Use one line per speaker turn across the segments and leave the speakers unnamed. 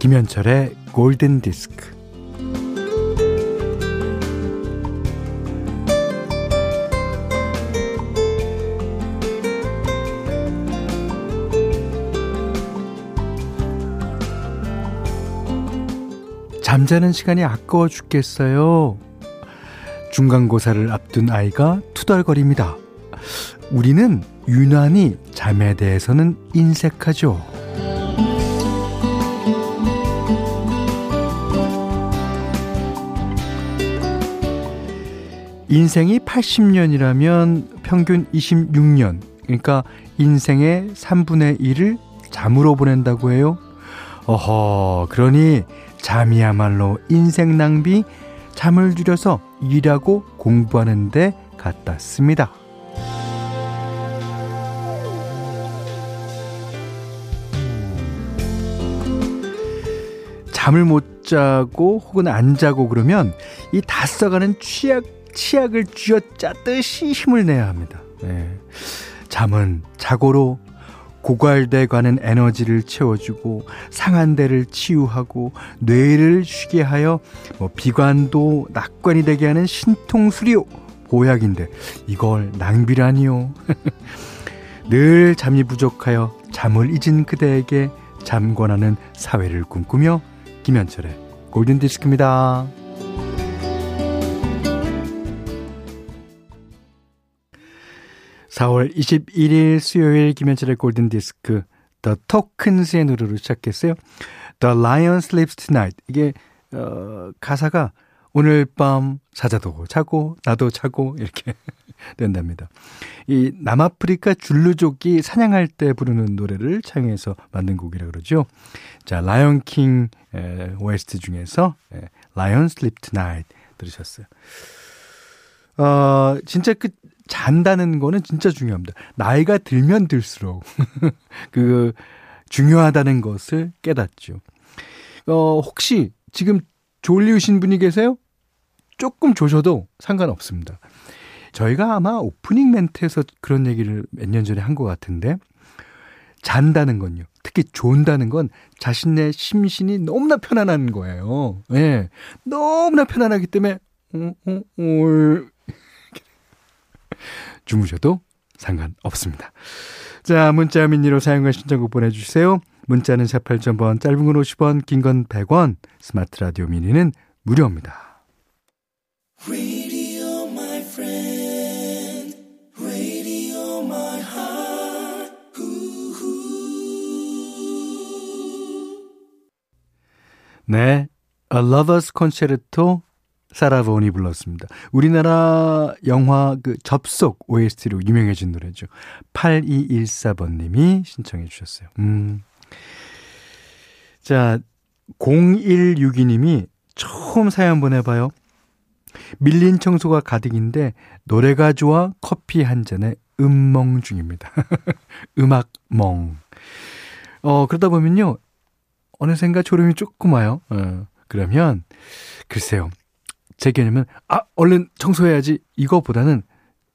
김현철의 골든 디스크. 잠자는 시간이 아까워 죽겠어요. 중간고사를 앞둔 아이가 투덜거립니다. 우리는 유난히 잠에 대해서는 인색하죠. 인생이 80년이라면 평균 26년, 그러니까 인생의 3분의 1을 잠으로 보낸다고 해요. 어허, 그러니 잠이야말로 인생 낭비, 잠을 줄여서 일하고 공부하는데 갖다 씁니다. 잠을 못 자고 혹은 안 자고 그러면 이 다 써가는 취약, 치약을 쥐어짜듯이 힘을 내야 합니다. 네. 잠은 자고로 고갈돼 가는 에너지를 채워주고 상한 데를 치유하고 뇌를 쉬게 하여 뭐 비관도 낙관이 되게 하는 신통수리요 보약인데 이걸 낭비라니요. 늘 잠이 부족하여 잠을 잊은 그대에게 잠권하는 사회를 꿈꾸며 김현철의 골든디스크입니다. 4월 21일 수요일 김현철의 골든디스크 The Tokens의 노래로 시작했어요. The Lion Sleeps Tonight. 이게 어, 가사가 오늘 밤 사자도 자고 나도 자고 이렇게 된답니다. 이 남아프리카 줄루족이 사냥할 때 부르는 노래를 창해서 만든 곡이라 그러죠. 자, 라이언 킹 OST 중에서 에, Lion Sleep Tonight 들으셨어요. 어, 진짜 그 잔다는 거는 진짜 중요합니다. 나이가 들면 들수록 그 중요하다는 것을 깨닫죠. 어, 혹시 지금 졸리우신 분이 계세요? 조금 조셔도 상관없습니다. 저희가 아마 오프닝 멘트에서 그런 얘기를 몇 년 전에 한 것 같은데 잔다는 건요. 특히 존다는 건 자신의 심신이 너무나 편안한 거예요. 예. 네. 너무나 편안하기 때문에 어, 어, 어, 주무셔도 상관없습니다. 자, 문자 미니로 사용과 신청곡 보내주세요. 문자는 샵 8000번, 짧은 건 50원, 긴 건 100원, 스마트 라디오 미니는 무료입니다. 네, A Lover's Concerto 사라본이 불렀습니다. 우리나라 영화 그 접속 OST로 유명해진 노래죠. 8214번님이 신청해 주셨어요. 음. 자, 0162님이 처음 사연 보내봐요. 밀린 청소가 가득인데 노래가 좋아 커피 한 잔에 음멍 중입니다. 음악 멍. 어, 그러다 보면요. 어느샌가 졸음이 조금 와요. 어, 그러면 글쎄요. 제 개념은 아 얼른 청소해야지 이거보다는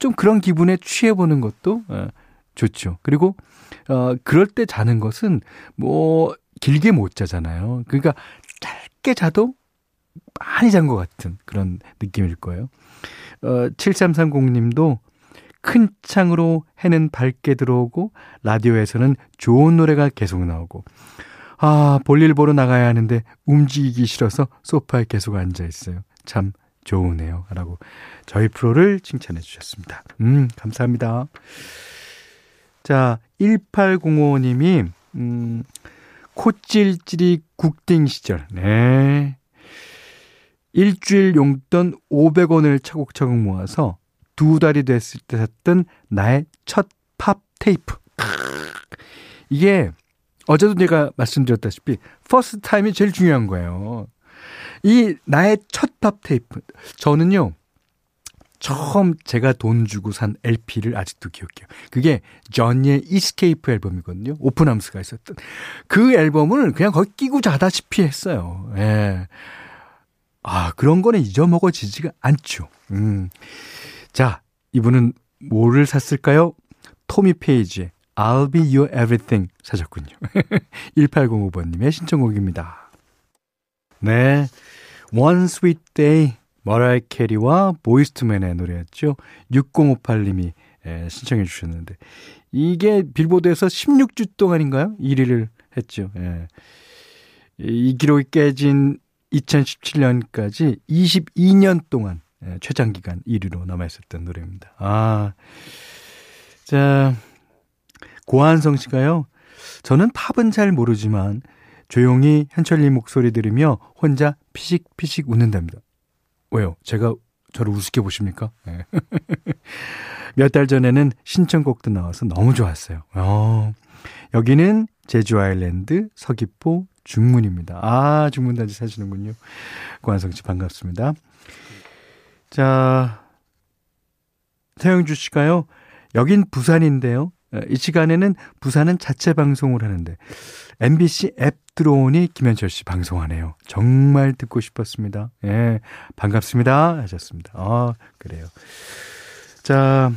좀 그런 기분에 취해보는 것도 어, 좋죠. 그리고 어 그럴 때 자는 것은 뭐 길게 못 자잖아요. 그러니까 짧게 자도 많이 잔 것 같은 그런 느낌일 거예요. 어 7330님도 큰 창으로 해는 밝게 들어오고 라디오에서는 좋은 노래가 계속 나오고 아 볼일 보러 나가야 하는데 움직이기 싫어서 소파에 계속 앉아 있어요. 참 좋으네요. 라고 저희 프로를 칭찬해 주셨습니다. 음, 감사합니다. 자, 1805님이, 음, 코찔찔이 국딩 시절, 네. 일주일 용돈 500원을 차곡차곡 모아서 두 달이 됐을 때 샀던 나의 첫 팝 테이프. 이게 어제도 제가 말씀드렸다시피 first time이 제일 중요한 거예요. 이 나의 첫 팝 테이프. 저는요. 처음 제가 돈 주고 산 LP를 아직도 기억해요. 그게 저니의 Escape 앨범이거든요. Open Arms가 있었던. 그 앨범을 그냥 거의 끼고 자다시피 했어요. 예. 아, 그런 거는 잊어먹어지지가 않죠. 음. 자, 이분은 뭐를 샀을까요? 토미 페이지의 I'll be your everything 사셨군요. 1805번님의 신청곡입니다. 네. One Sweet Day 머라이 캐리와 보이스트맨의 노래였죠. 6058님이 예, 신청해 주셨는데 이게 빌보드에서 16주 동안인가요? 1위를 했죠. 예. 이 기록이 깨진 2017년까지 22년 동안 예, 최장 기간 1위로 남아있었던 노래입니다. 아, 자, 고한성 씨가요. 저는 팝은 잘 모르지만 조용히 현철님 목소리 들으며 혼자 피식피식 웃는답니다. 왜요? 제가 저를 우습게 보십니까? 네. 몇달 전에는 신청곡도 나와서 너무 좋았어요. 어, 여기는 제주 아일랜드 서귀포 중문입니다. 아, 중문단지 사시는군요. 고한성 씨 반갑습니다. 자, 태영주 씨가요. 여긴 부산인데요. 이 시간에는 부산은 자체 방송을 하는데 MBC 앱 들어오니 김현철 씨 방송하네요. 정말 듣고 싶었습니다. 예, 반갑습니다. 하셨습니다. 아, 그래요. 자,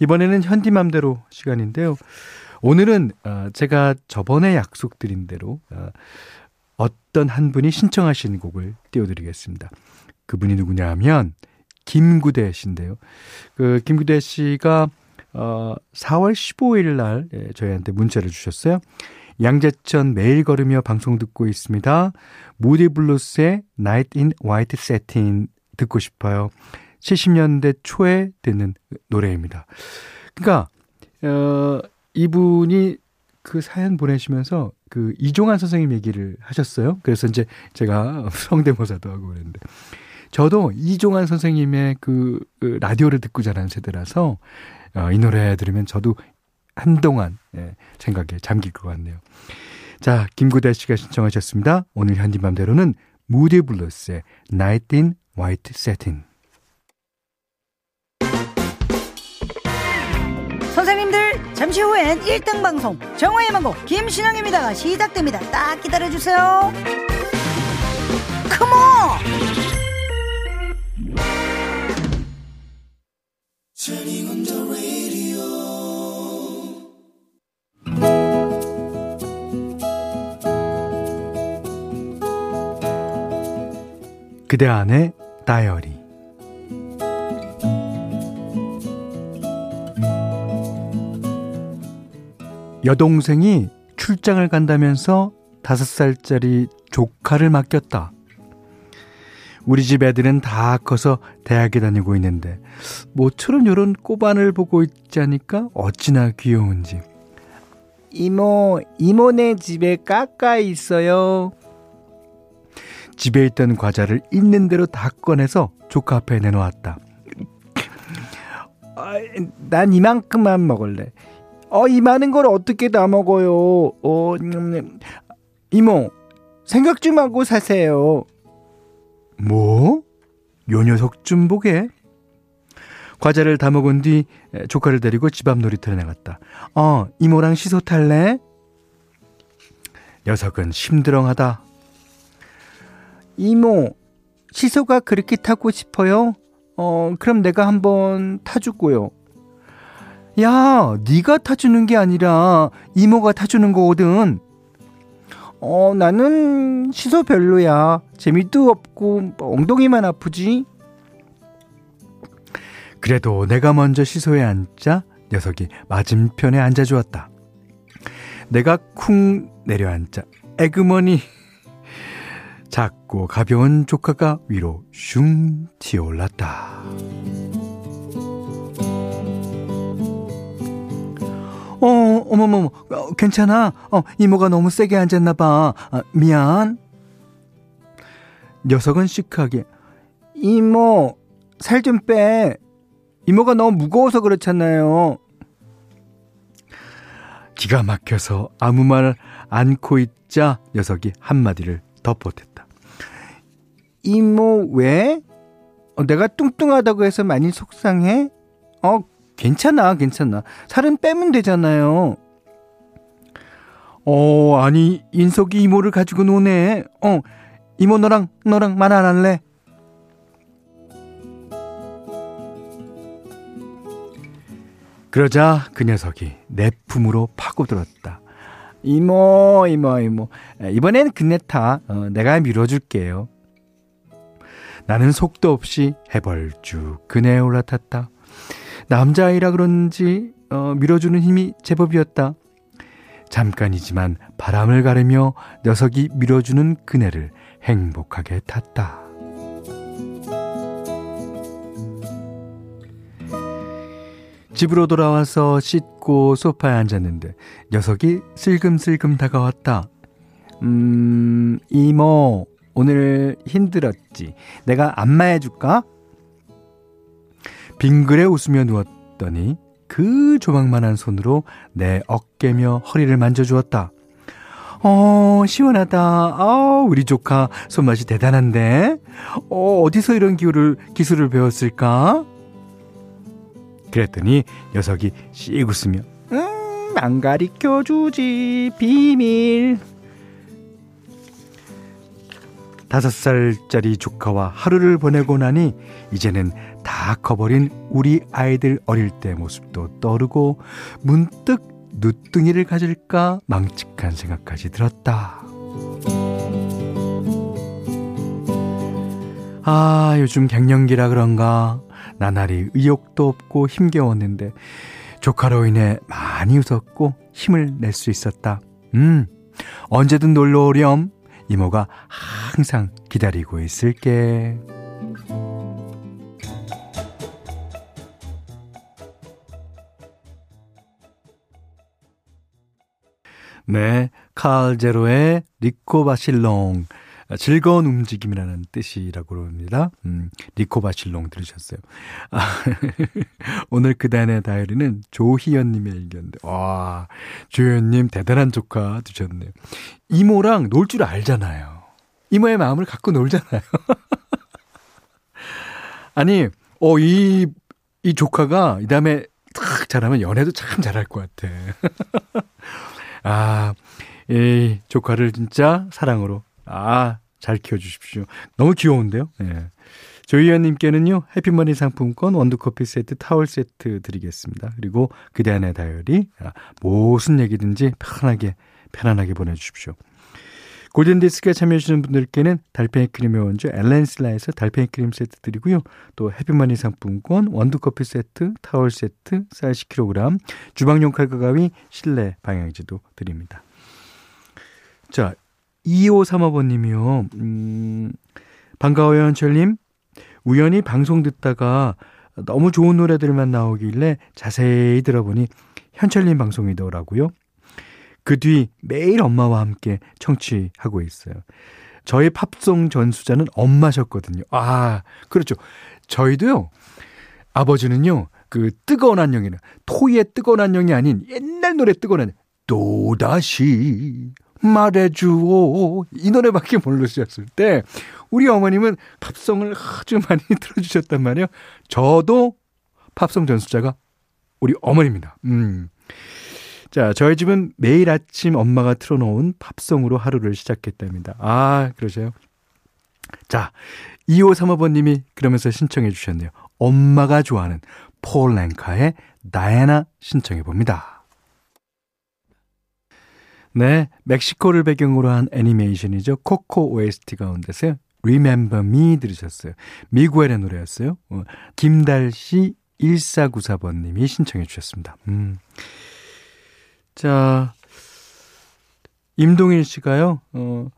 이번에는 현디맘대로 시간인데요. 오늘은 어, 제가 저번에 약속드린 대로 어, 어떤 한 분이 신청하신 곡을 띄워드리겠습니다. 그분이 누구냐 하면 김구대 씨인데요. 그 김구대 씨가 어 4월 15일 날 예, 저희한테 문자를 주셨어요. 양재천 매일 걸으며 방송 듣고 있습니다. 무디 블루스의 Night in White Satin 듣고 싶어요. 70년대 초에 듣는 노래입니다. 그러니까 어 이분이 그 사연 보내시면서 그 이종환 선생님 얘기를 하셨어요. 그래서 이제 제가 성대모사도 하고 그랬는데 저도 이종환 선생님의 그, 그 라디오를 듣고 자란 세대라서 어, 이 노래 들으면 저도 한동안 예, 생각에 잠길 것 같네요. 자, 김구대 씨가 신청하셨습니다. 오늘 현디맘대로는 무디 블루스의 Night in White Satin.
선생님들 잠시 후엔 1등 방송 정화의 망고 김신영입니다가 시작됩니다. 딱 기다려주세요. 컴온!
그대 안의 다이어리 여동생이 출장을 간다면서 다섯 살짜리 조카를 맡겼다. 우리 집 애들은 다 커서 대학에 다니고 있는데 모처럼 요런 꼬반을 보고 있지 않을까 어찌나 귀여운지. 이모, 이모네 집에 까까 있어요. 집에 있던 과자를 있는 대로 다 꺼내서 조카 앞에 내놓았다. 아, 난 이만큼만 먹을래. 어, 이 많은 걸 어떻게 다 먹어요? 어, 음, 이모, 생각 좀 하고 사세요. 뭐? 요 녀석 좀 보게. 과자를 다 먹은 뒤 조카를 데리고 집 앞 놀이터에 나갔다. 어, 이모랑 시소 탈래? 녀석은 심드렁하다. 이모, 시소가 그렇게 타고 싶어요? 어, 그럼 내가 한번 타주고요. 야, 네가 타주는 게 아니라 이모가 타주는 거거든. 어, 나는 시소 별로야. 재미도 없고 엉덩이만 아프지. 그래도 내가 먼저 시소에 앉자 녀석이 맞은편에 앉아주었다. 내가 쿵 내려앉자 에그머니 작고 가벼운 조카가 위로 슝 튀어올랐다. 어, 어머머머, 어, 괜찮아? 어, 이모가 너무 세게 앉았나봐. 아, 미안. 녀석은 시크하게, 이모, 살 좀 빼. 이모가 너무 무거워서 그렇잖아요. 기가 막혀서 아무 말 않고 있자 녀석이 한마디를 덧보탰다. 이모 왜? 어, 내가 뚱뚱하다고 해서 많이 속상해? 어 괜찮아 괜찮아 살은 빼면 되잖아요. 어 아니 인석이 이모를 가지고 노네. 어 이모 너랑 너랑 만안 할래? 그러자 그 녀석이 내 품으로 파고들었다. 이모, 이모, 이모. 이번엔 그네 타. 어, 내가 밀어줄게요. 나는 속도 없이 해벌쭉 그네에 올라탔다. 남자아이라 그런지 어, 밀어주는 힘이 제법이었다. 잠깐이지만 바람을 가르며 녀석이 밀어주는 그네를 행복하게 탔다. 집으로 돌아와서 씻고 소파에 앉았는데 녀석이 슬금슬금 다가왔다. 음, 이모, 오늘 힘들었지. 내가 안마해줄까? 빙그레 웃으며 누웠더니 그 조망만한 손으로 내 어깨며 허리를 만져주었다. 어, 시원하다. 아, 우리 조카 손맛이 대단한데? 어, 어디서 이런 기술을, 기술을 배웠을까? 그랬더니 녀석이 씩 웃으며, 음, 안 가리켜 주지, 비밀. 다섯 살짜리 조카와 하루를 보내고 나니 이제는 다 커버린 우리 아이들 어릴 때 모습도 떠오르고 문득 누뚱이를 가질까 망측한 생각까지 들었다. 아, 요즘 갱년기라 그런가 나날이 의욕도 없고 힘겨웠는데 조카로 인해 많이 웃었고 힘을 낼 수 있었다. 음, 언제든 놀러 오렴. 이모가 항상 기다리고 있을게. 네, 칼제로의 리코바실롱. 즐거운 움직임이라는 뜻이라고 합니다. 음, 리코바실롱 들으셨어요. 아, 오늘 그단의 다이어리는 조희연님의 의견인데, 와, 조희연님 대단한 조카 두셨네요. 이모랑 놀 줄 알잖아요. 이모의 마음을 갖고 놀잖아요. 아니, 어, 이, 이 조카가 이 다음에 탁 잘하면 연애도 참 잘할 것 같아. 아, 이 조카를 진짜 사랑으로, 아, 잘 키워주십시오. 너무 귀여운데요? 예. 조희연님께는요, 해피머니 상품권, 원두커피 세트, 타월 세트 드리겠습니다. 그리고 그대 안의 다이어리, 아, 무슨 얘기든지 편하게, 편안하게 보내주십시오. 골든디스크에 참여해주시는 분들께는 달팽이 크림의 원조 엘렌슬라에서 달팽이 크림 세트 드리고요. 또 해피머니 상품권, 원두커피 세트, 타월 세트, 쌀 10kg, 주방용 칼과 가위, 실내 방향지도 드립니다. 자, 2535번님이요. 음, 반가워요, 현철님. 우연히 방송 듣다가 너무 좋은 노래들만 나오길래 자세히 들어보니 현철님 방송이더라고요. 그 뒤 매일 엄마와 함께 청취하고 있어요. 저의 팝송 전수자는 엄마셨거든요. 아, 그렇죠. 저희도요, 아버지는요, 그 뜨거운 안녕이는 토이의 뜨거운 안녕이 아닌 옛날 노래 뜨거운 안녕. 또다시 말해주오. 이 노래밖에 모르셨을 때, 우리 어머님은 팝송을 아주 많이 틀어주셨단 말이에요. 저도 팝송 전수자가 우리 어머니입니다. 음. 자, 저희 집은 매일 아침 엄마가 틀어놓은 팝송으로 하루를 시작했답니다. 아, 그러세요? 자, 2535번님이 그러면서 신청해 주셨네요. 엄마가 좋아하는 폴 랭카의 다이애나 신청해 봅니다. 네, 멕시코를 배경으로 한 애니메이션이죠. 코코 OST 가운데서 Remember Me 들으셨어요. 미구엘의 노래였어요. 어, 김달 씨 1494번님이 신청해 주셨습니다. 음. 자, 임동일 씨가요, 어,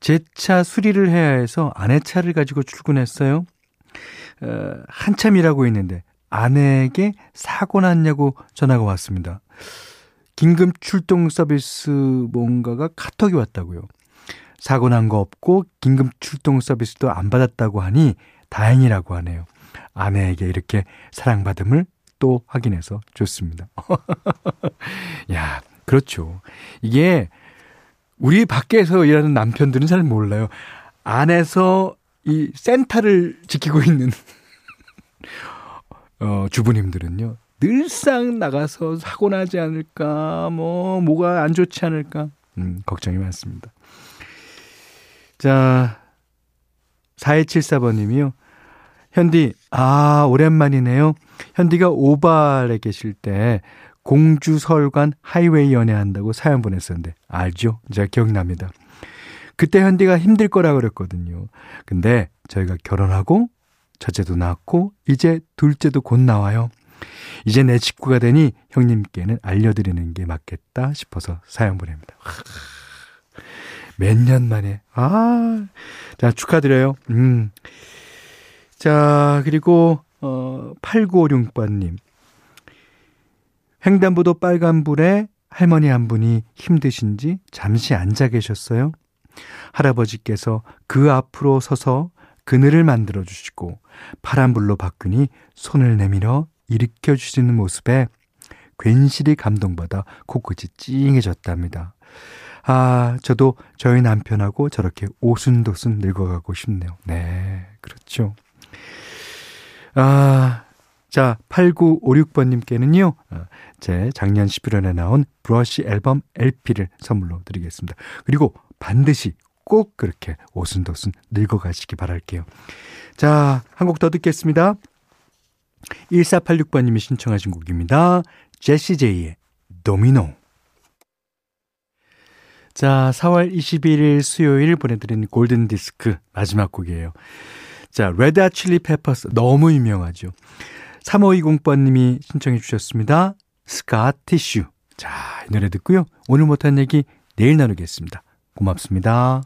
제 차 수리를 해야 해서 아내 차를 가지고 출근했어요. 어, 한참 일하고 있는데 아내에게 사고 났냐고 전화가 왔습니다. 긴급 출동 서비스 뭔가가 카톡이 왔다고요. 사고 난 거 없고 긴급 출동 서비스도 안 받았다고 하니 다행이라고 하네요. 아내에게 이렇게 사랑받음을 또 확인해서 좋습니다. 야, 그렇죠. 이게 우리 밖에서 일하는 남편들은 잘 몰라요. 안에서 이 센터를 지키고 있는 어, 주부님들은요. 늘상 나가서 사고 나지 않을까, 뭐, 뭐가 안 좋지 않을까, 음, 걱정이 많습니다. 자, 4274번님이요. 현디, 아, 오랜만이네요. 현디가 오발에 계실 때 공주설관 하이웨이 연애한다고 사연 보냈었는데 알죠? 제가 기억납니다. 그때 현디가 힘들 거라 그랬거든요. 근데 저희가 결혼하고 첫째도 낳았고 이제 둘째도 곧 나와요. 이제 내 직구가 되니 형님께는 알려드리는 게 맞겠다 싶어서 사연 보냅니다. 몇 년 만에. 아, 자, 축하드려요. 음. 자, 그리고, 어, 8956번님. 횡단보도 빨간불에 할머니 한 분이 힘드신지 잠시 앉아 계셨어요. 할아버지께서 그 앞으로 서서 그늘을 만들어 주시고 파란불로 바꾸니 손을 내밀어 일으켜 주시는 모습에 괜시리 감동받아 코끝이 찡해졌답니다. 아, 저도 저희 남편하고 저렇게 오순도순 늙어가고 싶네요. 네, 그렇죠. 아, 자, 8956번님께는요, 어, 제 작년 11월에 나온 브러쉬 앨범 LP를 선물로 드리겠습니다. 그리고 반드시 꼭 그렇게 오순도순 늙어가시기 바랄게요. 자, 한 곡 더 듣겠습니다. 1486번님이 신청하신 곡입니다. 제시 제이의 Domino. 자, 4월 21일 수요일 보내드린 골든 디스크 마지막 곡이에요. 자, 레드 칠리 페퍼스 너무 유명하죠. 3520번님이 신청해 주셨습니다. Scar Tissue. 자, 이 노래 듣고요. 오늘 못한 얘기 내일 나누겠습니다. 고맙습니다.